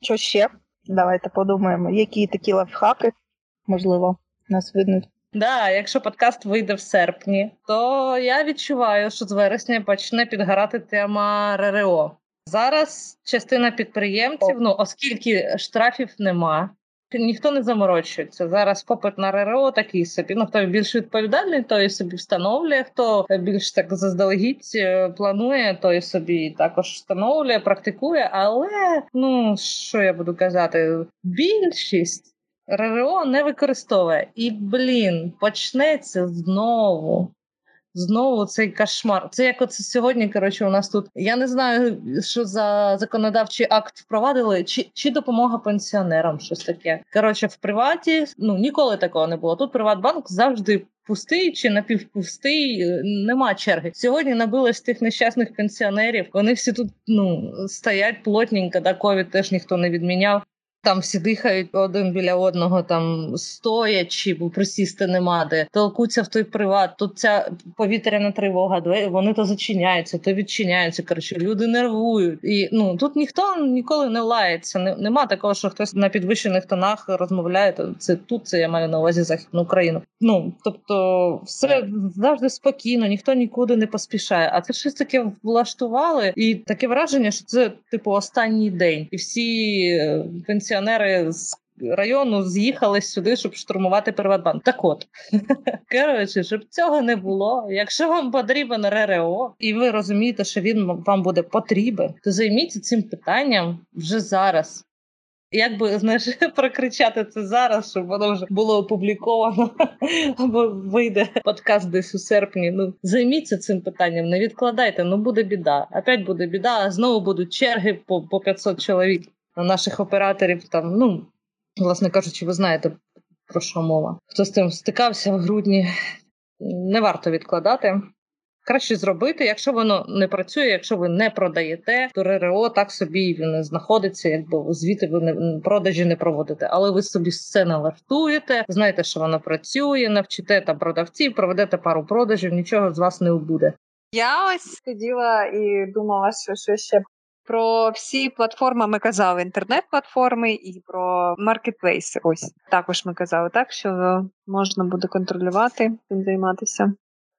Що ще? Давайте подумаємо, які такі лайфхаки, можливо, нас виднуть. Да, якщо подкаст вийде в серпні, то я відчуваю, що з вересня почне підгорати тема РРО. Зараз частина підприємців, ну оскільки штрафів нема, ніхто не заморочується. Зараз попит на РРО такий собі. Ну хто більш відповідальний, той собі встановлює. Хто більш так заздалегідь е, планує, той собі також встановлює, практикує. Але ну що я буду казати, більшість. РРО не використовує і блін почнеться знову Знову цей кошмар. Це як оце сьогодні. Коротше, у нас тут я не знаю, що за законодавчий акт впровадили, чи чи допомога пенсіонерам щось таке. Коротше, в приваті ну ніколи такого не було. Тут Приватбанк завжди. Пустий чи напівпустий, нема черги. Сьогодні набилось тих нещасних пенсіонерів. Вони всі тут ну стоять плотненько, да ковід теж ніхто не відміняв. Там всі дихають один біля одного, там стоячи, бо присісти нема де, толкуться в той приват. Тут ця повітряна тривога, вони то зачиняються, то відчиняються. Коротше, люди нервують. І ну тут ніхто ніколи не лається. Нема такого, що хтось на підвищених тонах розмовляє. Це тут це я маю на увазі західну Україну. Ну тобто, все завжди спокійно, ніхто нікуди не поспішає. А це щось таке влаштували, і таке враження, що це типу останній день, і всі е, пенсіонери пенсіонери з району з'їхали сюди, щоб штурмувати Приватбанк. Так от коротше, щоб цього не було. Якщо вам потрібен РРО, і ви розумієте, що він вам буде потрібен, то займіться цим питанням вже зараз. Як би знаєш, прокричати це зараз, щоб воно вже було опубліковано або вийде подкаст десь у серпні. Ну займіться цим питанням, не відкладайте, ну буде біда. Опять буде біда, а знову будуть черги по по 500 чоловік наших операторів там, ну, власне кажучи, ви знаєте, про що мова. Хто з тим стикався в грудні, не варто відкладати. Краще зробити, якщо воно не працює, якщо ви не продаєте, то РРО так собі він знаходиться, якби звідти ви не продажі не проводите. Але ви собі все налаштуєте, знаєте, що воно працює, навчите там продавців, проведете пару продажів, нічого з вас не буде. Я ось сиділа і думала, що що ще про всі платформи ми казали: інтернет-платформи і про маркетплейси. Ось також ми казали, так що можна буде контролювати цим займатися.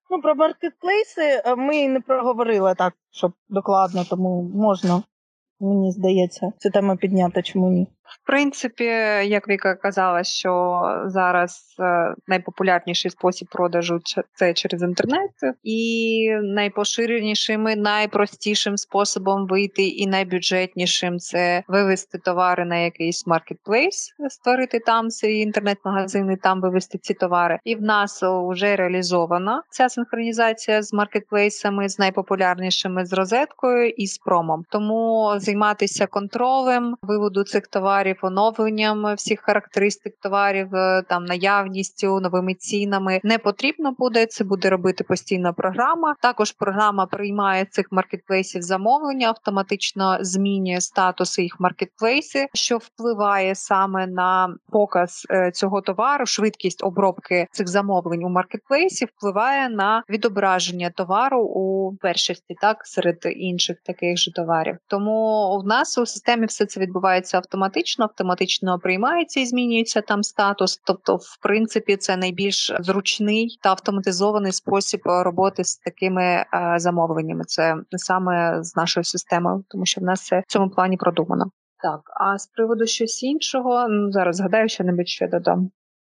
Ну про маркетплейси е, ми не проговорили так, щоб докладно, тому можна. Мені здається, цю тему підняти, чому ні? В принципі, як Віка казала, що зараз е, найпопулярніший спосіб продажу це через інтернет, і найпоширенішим, і найпростішим способом вийти, і найбюджетнішим це вивести товари на якийсь маркетплейс, створити там свій інтернет-магазин, і там вивести ці товари. І в нас вже реалізована ця синхронізація з маркетплейсами, з найпопулярнішими з розеткою і з промом. Тому займатися контролем виводу цих товарів товарів, оновленням всіх характеристик товарів, е, там наявністю, новими цінами не потрібно буде. Це буде робити постійна програма. Також програма приймає цих маркетплейсів замовлення, автоматично змінює статуси їх маркетплейси, що впливає саме на показ е, цього товару, швидкість обробки цих замовлень у маркетплейсі впливає на відображення товару у першості, так серед інших таких же товарів. Тому в нас у системі все це відбувається автоматично автоматично, автоматично приймається і змінюється там статус. Тобто, в принципі, це найбільш зручний та автоматизований спосіб роботи з такими е, замовленнями. Це саме з нашою системою, тому що в нас це в цьому плані продумано. Так, а з приводу щось іншого, ну зараз згадаю, що небудь ще додам.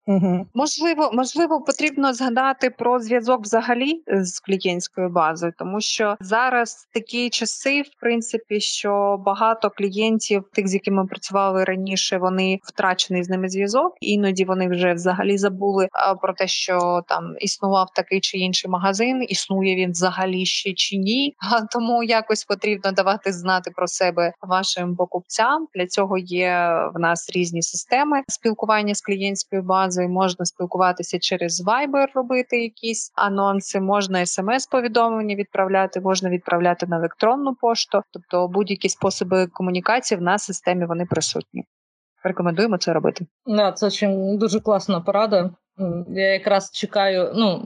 Угу. Можливо, можливо, потрібно згадати про зв'язок взагалі з клієнтською базою, тому що зараз такі часи, в принципі, що багато клієнтів, тих, з якими працювали раніше, вони втрачений з ними зв'язок. Іноді вони вже взагалі забули про те, що там існував такий чи інший магазин, існує він взагалі ще чи ні. А тому якось потрібно давати знати про себе вашим покупцям. Для цього є в нас різні системи спілкування з клієнтською базою бази, можна спілкуватися через Viber, робити якісь анонси, можна смс-повідомлення відправляти, можна відправляти на електронну пошту, тобто будь-які способи комунікації в нас в системі вони присутні. Рекомендуємо це робити. Да, це дуже класна порада. Я якраз чекаю, ну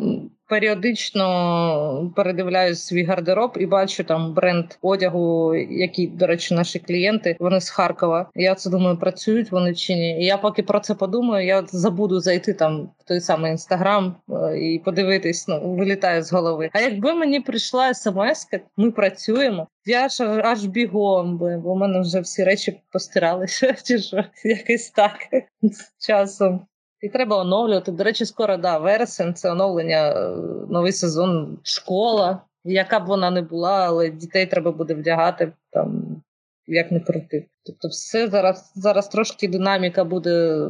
періодично передивляюсь свій гардероб і бачу там бренд одягу, які, до речі, наші клієнти вони з Харкова. Я це думаю, працюють вони чи ні. І Я поки про це подумаю, я забуду зайти там в той самий інстаграм е, і подивитись, ну вилітає з голови. А якби мені прийшла смс, ми працюємо. Я ж аж бігом, бо у мене вже всі речі постиралися, чи що якось так часом. І треба оновлювати. До речі, скоро да, вересень це оновлення, е, новий сезон, школа, яка б вона не була, але дітей треба буде вдягати там, як не крути. Тобто, все зараз зараз трошки динаміка буде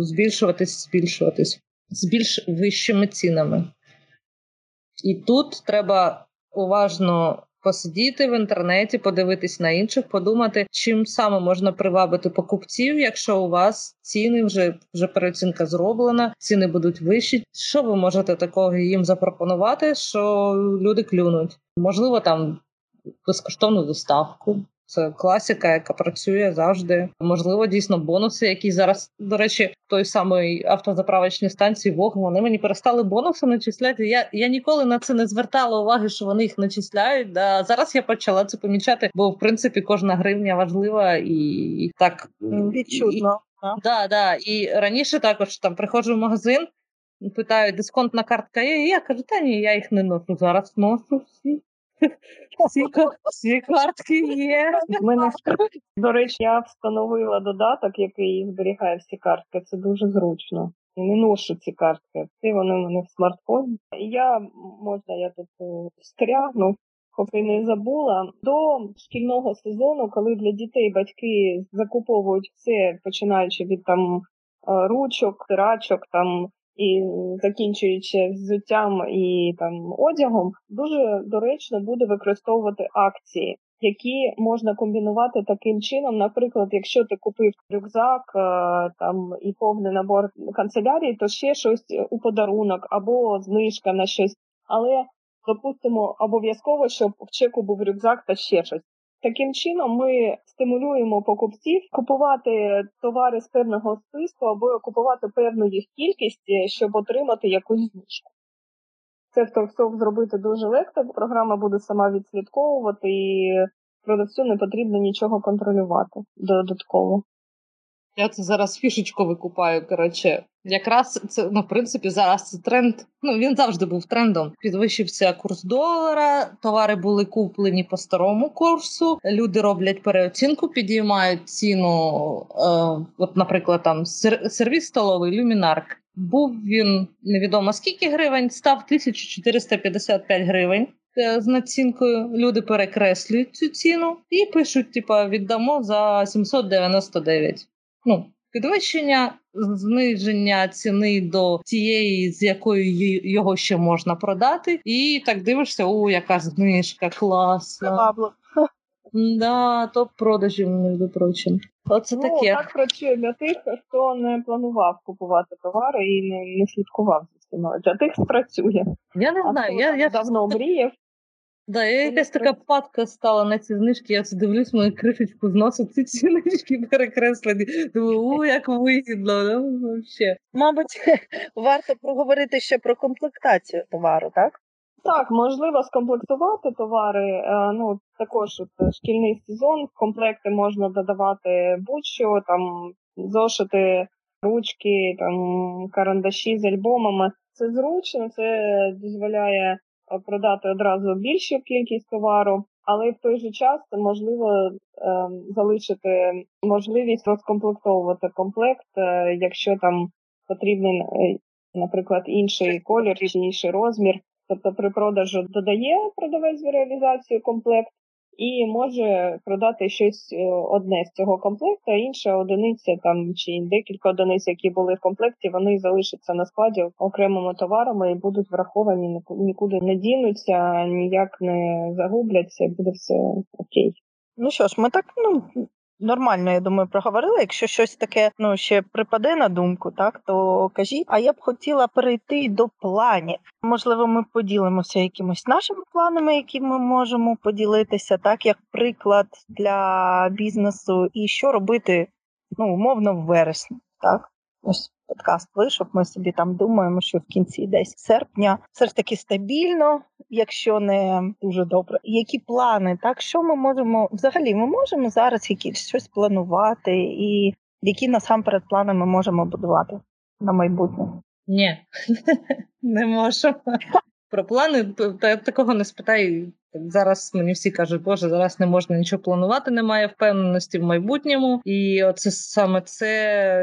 збільшуватись, збільшуватись з більш вищими цінами. І тут треба уважно посидіти в інтернеті, подивитись на інших, подумати, чим саме можна привабити покупців, якщо у вас ціни вже вже переоцінка зроблена, ціни будуть вищі. Що ви можете такого їм запропонувати? Що люди клюнуть? Можливо, там безкоштовну доставку. Це класика, яка працює завжди. Можливо, дійсно бонуси, які зараз, до речі, той самий автозаправочні станції Вог, вони мені перестали бонуси начисляти. Я я ніколи на це не звертала уваги, що вони їх начисляють. Да зараз я почала це помічати, бо в принципі кожна гривня важлива і, і так відчутно. Так, да, да. І раніше також там приходжу в магазин, питаю, дисконтна картка є. І я кажу, та ні, я їх не ношу. Зараз ношу всі. Всі, всі картки є. Мене до речі, я встановила додаток, який зберігає всі картки. Це дуже зручно. І не ношу ці картки. Всі вони в мене в смартфоні. І я можна, я тут стрягну, поки не забула. До шкільного сезону, коли для дітей батьки закуповують все, починаючи від там ручок, тирачок, там і закінчуючи взуттям і там одягом, дуже доречно буде використовувати акції, які можна комбінувати таким чином. Наприклад, якщо ти купив рюкзак е, там і повний набор канцелярії, то ще щось у подарунок або знижка на щось. Але допустимо обов'язково, щоб в чеку був рюкзак та ще щось. Таким чином ми стимулюємо покупців купувати товари з певного списку або купувати певну їх кількість, е, щоб отримати якусь знижку. Це все зробити дуже легко. Програма буде сама відслідковувати, і продавцю не потрібно нічого контролювати додатково. Я це зараз фішечку викупаю. Коротше, якраз це ну, в принципі зараз це тренд. Ну він завжди був трендом. Підвищився курс долара, товари були куплені по старому курсу. Люди роблять переоцінку, підіймають ціну. Е, от, наприклад, там сервіс столовий люмінарк. Був він невідомо скільки гривень, став 1455 гривень. Е, з націнкою люди перекреслюють цю ціну і пишуть: типа віддамо за 799 ну, підвищення, зниження ціни до тієї, з якою його ще можна продати, і так дивишся, о, яка знижка, класна. Да, топ продажів, між прочим. Оце ну, таке. Так працює для тих, хто не планував купувати товари і не не слідкував за ціною. Для тих спрацює. Я не а знаю. Я, я давно мріяв. Да, я якась така падка стала на ці знижки, я це дивлюсь, мою кришечку зносить ці знижки перекреслені. Думаю, у, як вигідно, ну, вообще. Мабуть, варто проговорити ще про комплектацію товару, так? Так, можливо скомплектувати товари. Е, ну, також от шкільний сезон, в комплекти можна додавати будь-що, там зошити, ручки, там карандаші з альбомами. Це зручно, це дозволяє продати одразу більшу кількість товару, але в той же час можливо ем, залишити можливість розкомплектовувати комплект, е, якщо там потрібен, е, наприклад, інший колір чи інший розмір. Тобто при продажу додає продавець в реалізацію комплект, і може продати щось е, одне з цього комплекту, а інша одиниця там чи декілька одиниць, які були в комплекті, вони залишаться на складі окремими товарами і будуть враховані, нікуди не дінуться, ніяк не загубляться, буде все окей. Ну що ж, ми так ну нормально, я думаю, проговорили. Якщо щось таке ну ще припаде на думку, так то кажіть. А я б хотіла перейти до планів. Можливо, ми поділимося якимось нашими планами, які ми можемо поділитися, так як приклад для бізнесу, і що робити ну умовно в вересні, так ось подкаст вийшов. Ми собі там думаємо, що в кінці десь серпня все ж таки стабільно, якщо не дуже добре. Які плани? Так, що ми можемо взагалі? Ми можемо зараз якісь щось планувати, і які насамперед плани ми можемо будувати на майбутнє? Ні, не можу. Про плани та такого не спитай. Зараз мені всі кажуть, боже, зараз не можна нічого планувати, немає впевненості в майбутньому, і оце саме це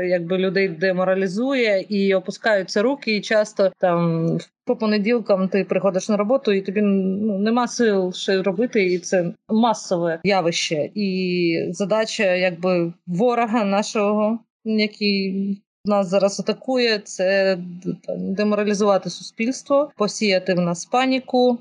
якби людей деморалізує і опускаються руки. І часто там по понеділкам ти приходиш на роботу, і тобі ну нема сил ще робити, і це масове явище. І задача, якби ворога нашого, який нас зараз атакує, це деморалізувати суспільство, посіяти в нас паніку,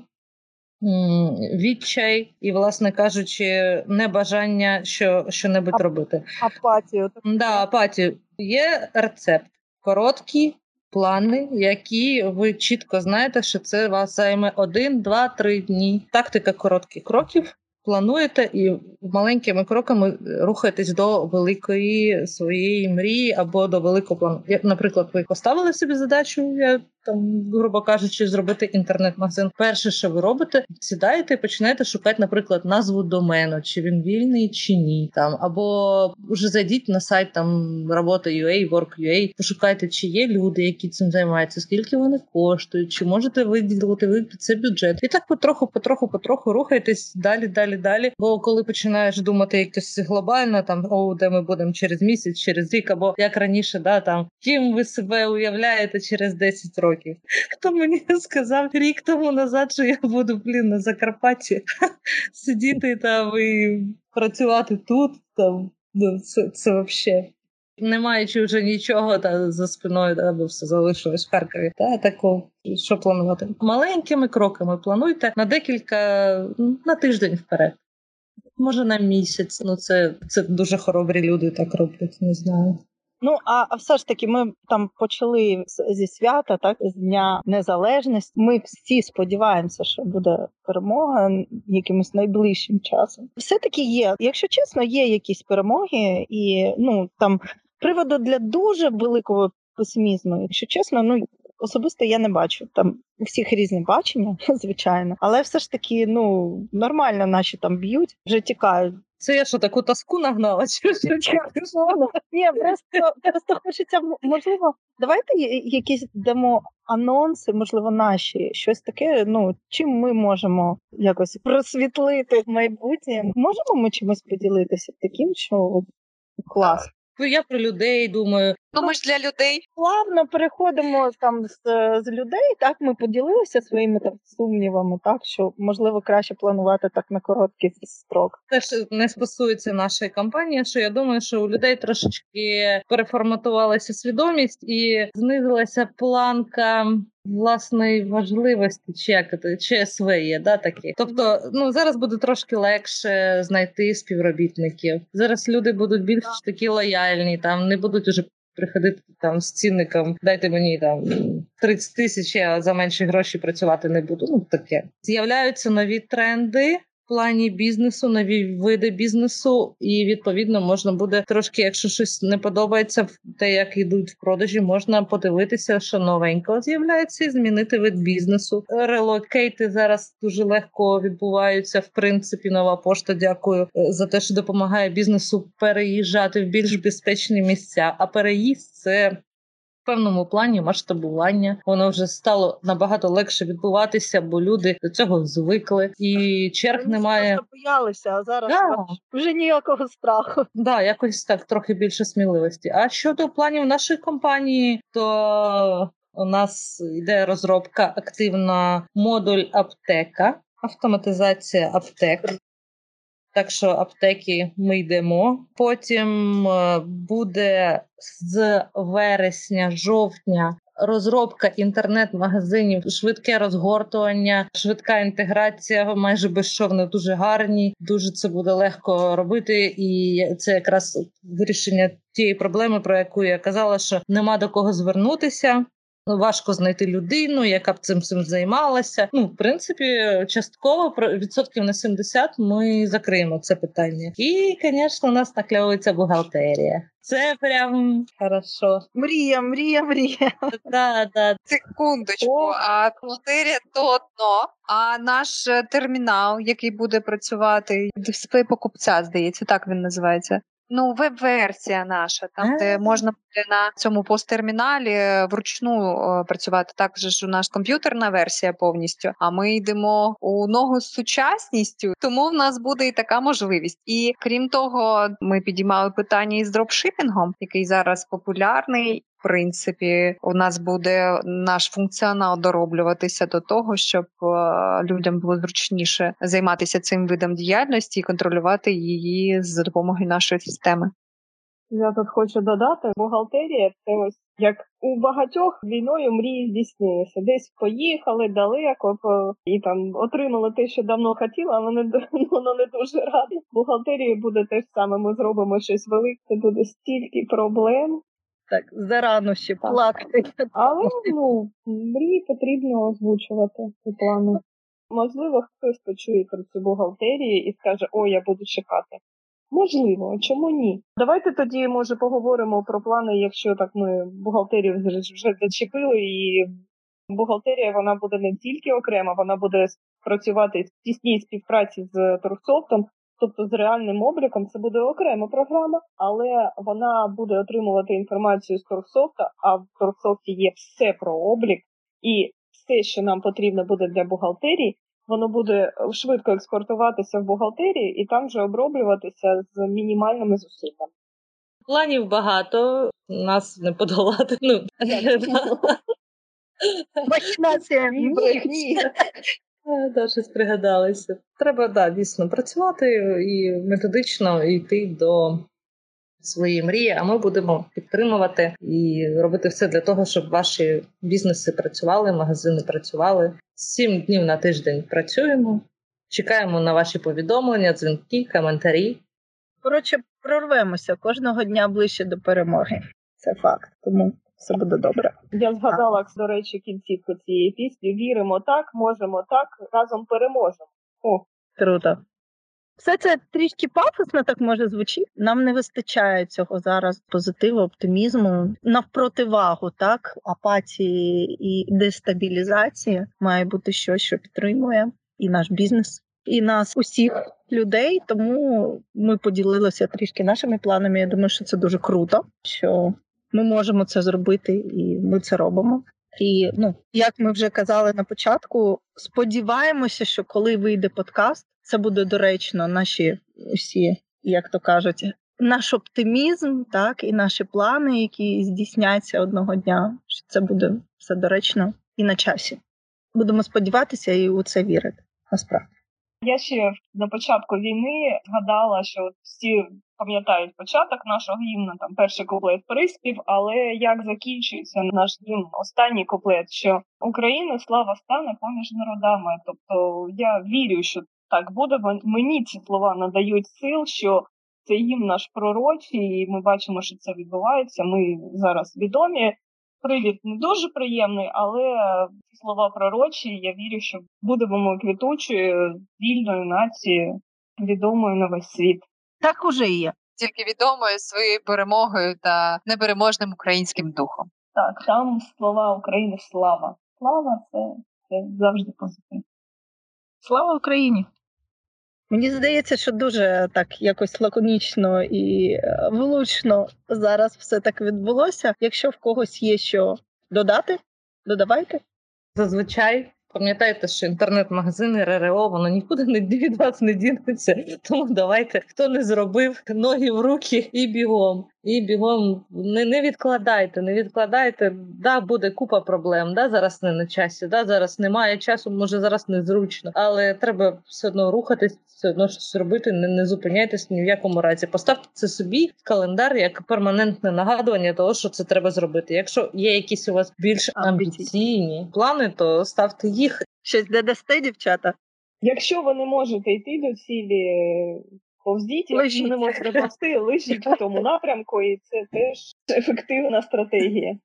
відчай і, власне кажучи, небажання що, що-небудь робити. Апатію. Да, апатію. Є рецепт. Короткі плани, які ви чітко знаєте, що це вас займе один, два, три дні. Тактика коротких кроків плануєте і маленькими кроками рухаєтесь до великої своєї мрії або до великого плану. Як, наприклад, ви поставили собі задачу, я там, грубо кажучи, зробити інтернет-магазин. Перше, що ви робите, сідаєте і починаєте шукати, наприклад, назву домену, чи він вільний, чи ні. Там або вже зайдіть на сайт там робота.ua, work.ua, пошукайте, чи є люди, які цим займаються, скільки вони коштують, чи можете виділити ви під це бюджет. І так потроху, потроху, потроху рухайтесь далі, далі, далі. Бо коли починаєш думати якось глобально, там о, де ми будемо через місяць, через рік, або як раніше, да там ким ви себе уявляєте через 10 років років. Хто мені сказав рік тому назад, що я буду блін, на Закарпатті сидіти там і працювати тут, там ну, це це взагалі. Не маючи вже нічого та за спиною, та, бо все залишилось в Харкові. Та тако, що планувати? Маленькими кроками плануйте на декілька на тиждень вперед. Може на місяць. Ну це це дуже хоробрі люди так роблять, не знаю. Ну а, все ж таки, ми там почали зі свята, так з дня незалежності. Ми всі сподіваємося, що буде перемога якимось найближчим часом. Все таки є, якщо чесно, є якісь перемоги, і ну там приводу для дуже великого песимізму. Якщо чесно, ну особисто я не бачу там у всіх різні бачення, звичайно, але все ж таки, ну нормально наші там б'ють, вже тікають. Це я що таку таску нагнала? Чи Ні, просто просто хочеться можливо. Давайте якісь дамо анонси, можливо, наші щось таке. Ну чим ми можемо якось просвітлити в майбутнє? Можемо ми чимось поділитися таким, що клас. Ну, я про людей думаю. Ну ми ж для людей. Плавно переходимо там з з людей. Так ми поділилися своїми там сумнівами, так що можливо краще планувати так на короткий строк. Теж не стосується нашої кампанії. Що я думаю, що у людей трошечки переформатувалася свідомість і знизилася планка власної важливості, чи як це, чи СВ є, да, такі. Тобто, ну зараз буде трошки легше знайти співробітників. Зараз люди будуть більш такі лояльні, там не будуть уже. Приходити там з цінником, дайте мені там 30 тисяч, я за менші гроші працювати не буду. Ну таке. З'являються нові тренди плані бізнесу, нові види бізнесу, і відповідно можна буде трошки, якщо щось не подобається в те, як йдуть в продажі, можна подивитися, що новенького з'являється, і змінити вид бізнесу. Релокейти зараз дуже легко відбуваються. В принципі, нова пошта. Дякую е, за те, що допомагає бізнесу переїжджати в більш безпечні місця. А переїзд це певному плані масштабування. Воно вже стало набагато легше відбуватися, бо люди до цього звикли і черг Вони немає. боялися, а зараз да. вже ніякого страху. Да, якось так трохи більше сміливості. А щодо планів нашої компанії, то у нас йде розробка активна модуль аптека. Автоматизація аптек, так що аптеки ми йдемо. Потім е, буде з вересня, жовтня розробка інтернет-магазинів, швидке розгортування, швидка інтеграція, майже безшовно, дуже гарні. Дуже це буде легко робити, і це якраз вирішення тієї проблеми, про яку я казала, що нема до кого звернутися. Важко знайти людину, яка б цим всім займалася. Ну, в принципі, частково про відсотків на 70 ми закриємо це питання. І, звісно, у нас накльовується бухгалтерія. Це прям хорошо. Мрія, мрія, мрія. Да, да. Секундочку, О. а квартирі то одно, а наш е, термінал, який буде працювати, дисплей покупця, здається, так він називається. Ну, веб-версія наша, там, де можна буде на цьому посттерміналі е, вручну е, працювати. Також ж у нас комп'ютерна версія повністю. А ми йдемо у ногу з сучасністю, тому в нас буде і така можливість. І крім того, ми підіймали питання із дропшипінгом, який зараз популярний. Принципі, у нас буде наш функціонал дороблюватися до того, щоб е, людям було зручніше займатися цим видом діяльності і контролювати її за допомогою нашої системи. Я тут хочу додати, бухгалтерія це ось як у багатьох війною мрії здійснилися. Десь поїхали далеко по- і там отримали те, що давно хотіли, а вони д- воно не дуже раді. Бухгалтерії буде те ж саме. Ми зробимо щось велике, буде стільки проблем. Так, зарано ще Так. плакати. Але ну мрії потрібно озвучувати і плани. Можливо, хтось почує про цю бухгалтерію і скаже: О, я буду чекати. Можливо, чому ні? Давайте тоді, може, поговоримо про плани, якщо так ми бухгалтерію вже зачепили, і бухгалтерія вона буде не тільки окрема, вона буде працювати в тісній співпраці з Торсофтом, тобто з реальним обліком. Це буде окрема програма, але вона буде отримувати інформацію з Торсофта, а в Торсофті є все про облік і все, що нам потрібно буде для бухгалтерії. Воно буде швидко експортуватися в бухгалтерії і там вже оброблюватися з мінімальними зусиллями. Планів багато, нас не подолати. Ну, Махінація Ні, брехні. Е, Да, щось пригадалося. Треба да, дійсно працювати і методично йти до своєї мрії, а ми будемо підтримувати і робити все для того, щоб ваші бізнеси працювали, магазини працювали. Сім днів на тиждень працюємо. Чекаємо на ваші повідомлення, дзвінки, коментарі. Коротше, прорвемося кожного дня ближче до перемоги. Це факт, тому все буде добре. Я згадала, до речі, кінцівку цієї пісні. Віримо так, можемо так, разом переможемо. О, Круто. Все це трішки пафосно так може звучить. Нам не вистачає цього зараз позитиву, оптимізму. Навпротивагу, так, апатії і дестабілізації має бути щось, що підтримує і наш бізнес, і нас усіх людей. Тому ми поділилися трішки нашими планами. Я думаю, що це дуже круто, що ми можемо це зробити, і ми це робимо. І ну, як ми вже казали на початку, сподіваємося, що коли вийде подкаст, це буде доречно наші усі, як то кажуть, наш оптимізм, так і наші плани, які здійсняться одного дня. Що це буде все доречно і на часі. Будемо сподіватися і у це вірити. Насправді. Я ще на початку війни згадала, що всі пам'ятають початок нашого гімну, там перший куплет приспів, але як закінчується наш гімн, останній куплет, що Україна слава стане поміж народами. Тобто я вірю, що так буде. Мені ці слова надають сил, що цей гімн наш пророчий, і ми бачимо, що це відбувається. Ми зараз відомі. Привід не дуже приємний, але слова пророчі. Я вірю, що будемо квітучою вільною нацією, відомою на весь світ. Так уже є. Тільки відомою своєю перемогою та непереможним українським духом. Так, там слова України слава. Слава це, це завжди позитив. Слава Україні! Мені здається, що дуже так якось лаконічно і е, влучно зараз все так відбулося. Якщо в когось є що додати, додавайте. Зазвичай Пам'ятайте, що інтернет-магазини РРО, воно нікуди не від вас не дінеться. Тому давайте, хто не зробив ноги в руки і бігом. І бігом не, не відкладайте, не відкладайте. Да, буде купа проблем. Да, зараз не на часі, да, зараз немає часу, може зараз незручно, але треба все одно рухатись, все одно щось робити. Не, не зупиняйтесь ні в якому разі. Поставте це собі в календар як перманентне нагадування того, що це треба зробити. Якщо є якісь у вас більш амбіційні плани, то ставте їх. Щось де дасте, дівчата? Якщо ви не можете йти до цілі, повздіть, якщо не можете повсти, лежіть в тому напрямку, і це теж ефективна стратегія.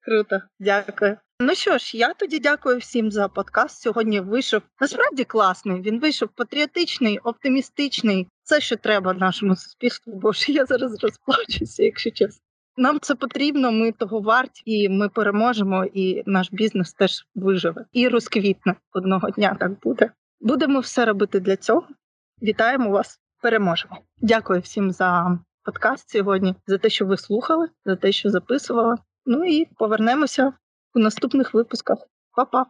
Круто, дякую. Ну що ж, я тоді дякую всім за подкаст. Сьогодні вийшов насправді класний. Він вийшов патріотичний, оптимістичний. Це що треба нашому суспільству. Боже, я зараз розплачуся, якщо чесно. Нам це потрібно, ми того варті, і ми переможемо, і наш бізнес теж виживе і розквітне одного дня. Так буде. Будемо все робити для цього. Вітаємо вас, переможемо. Дякую всім за подкаст сьогодні, за те, що ви слухали, за те, що записували. Ну і повернемося у наступних випусках. Па-па!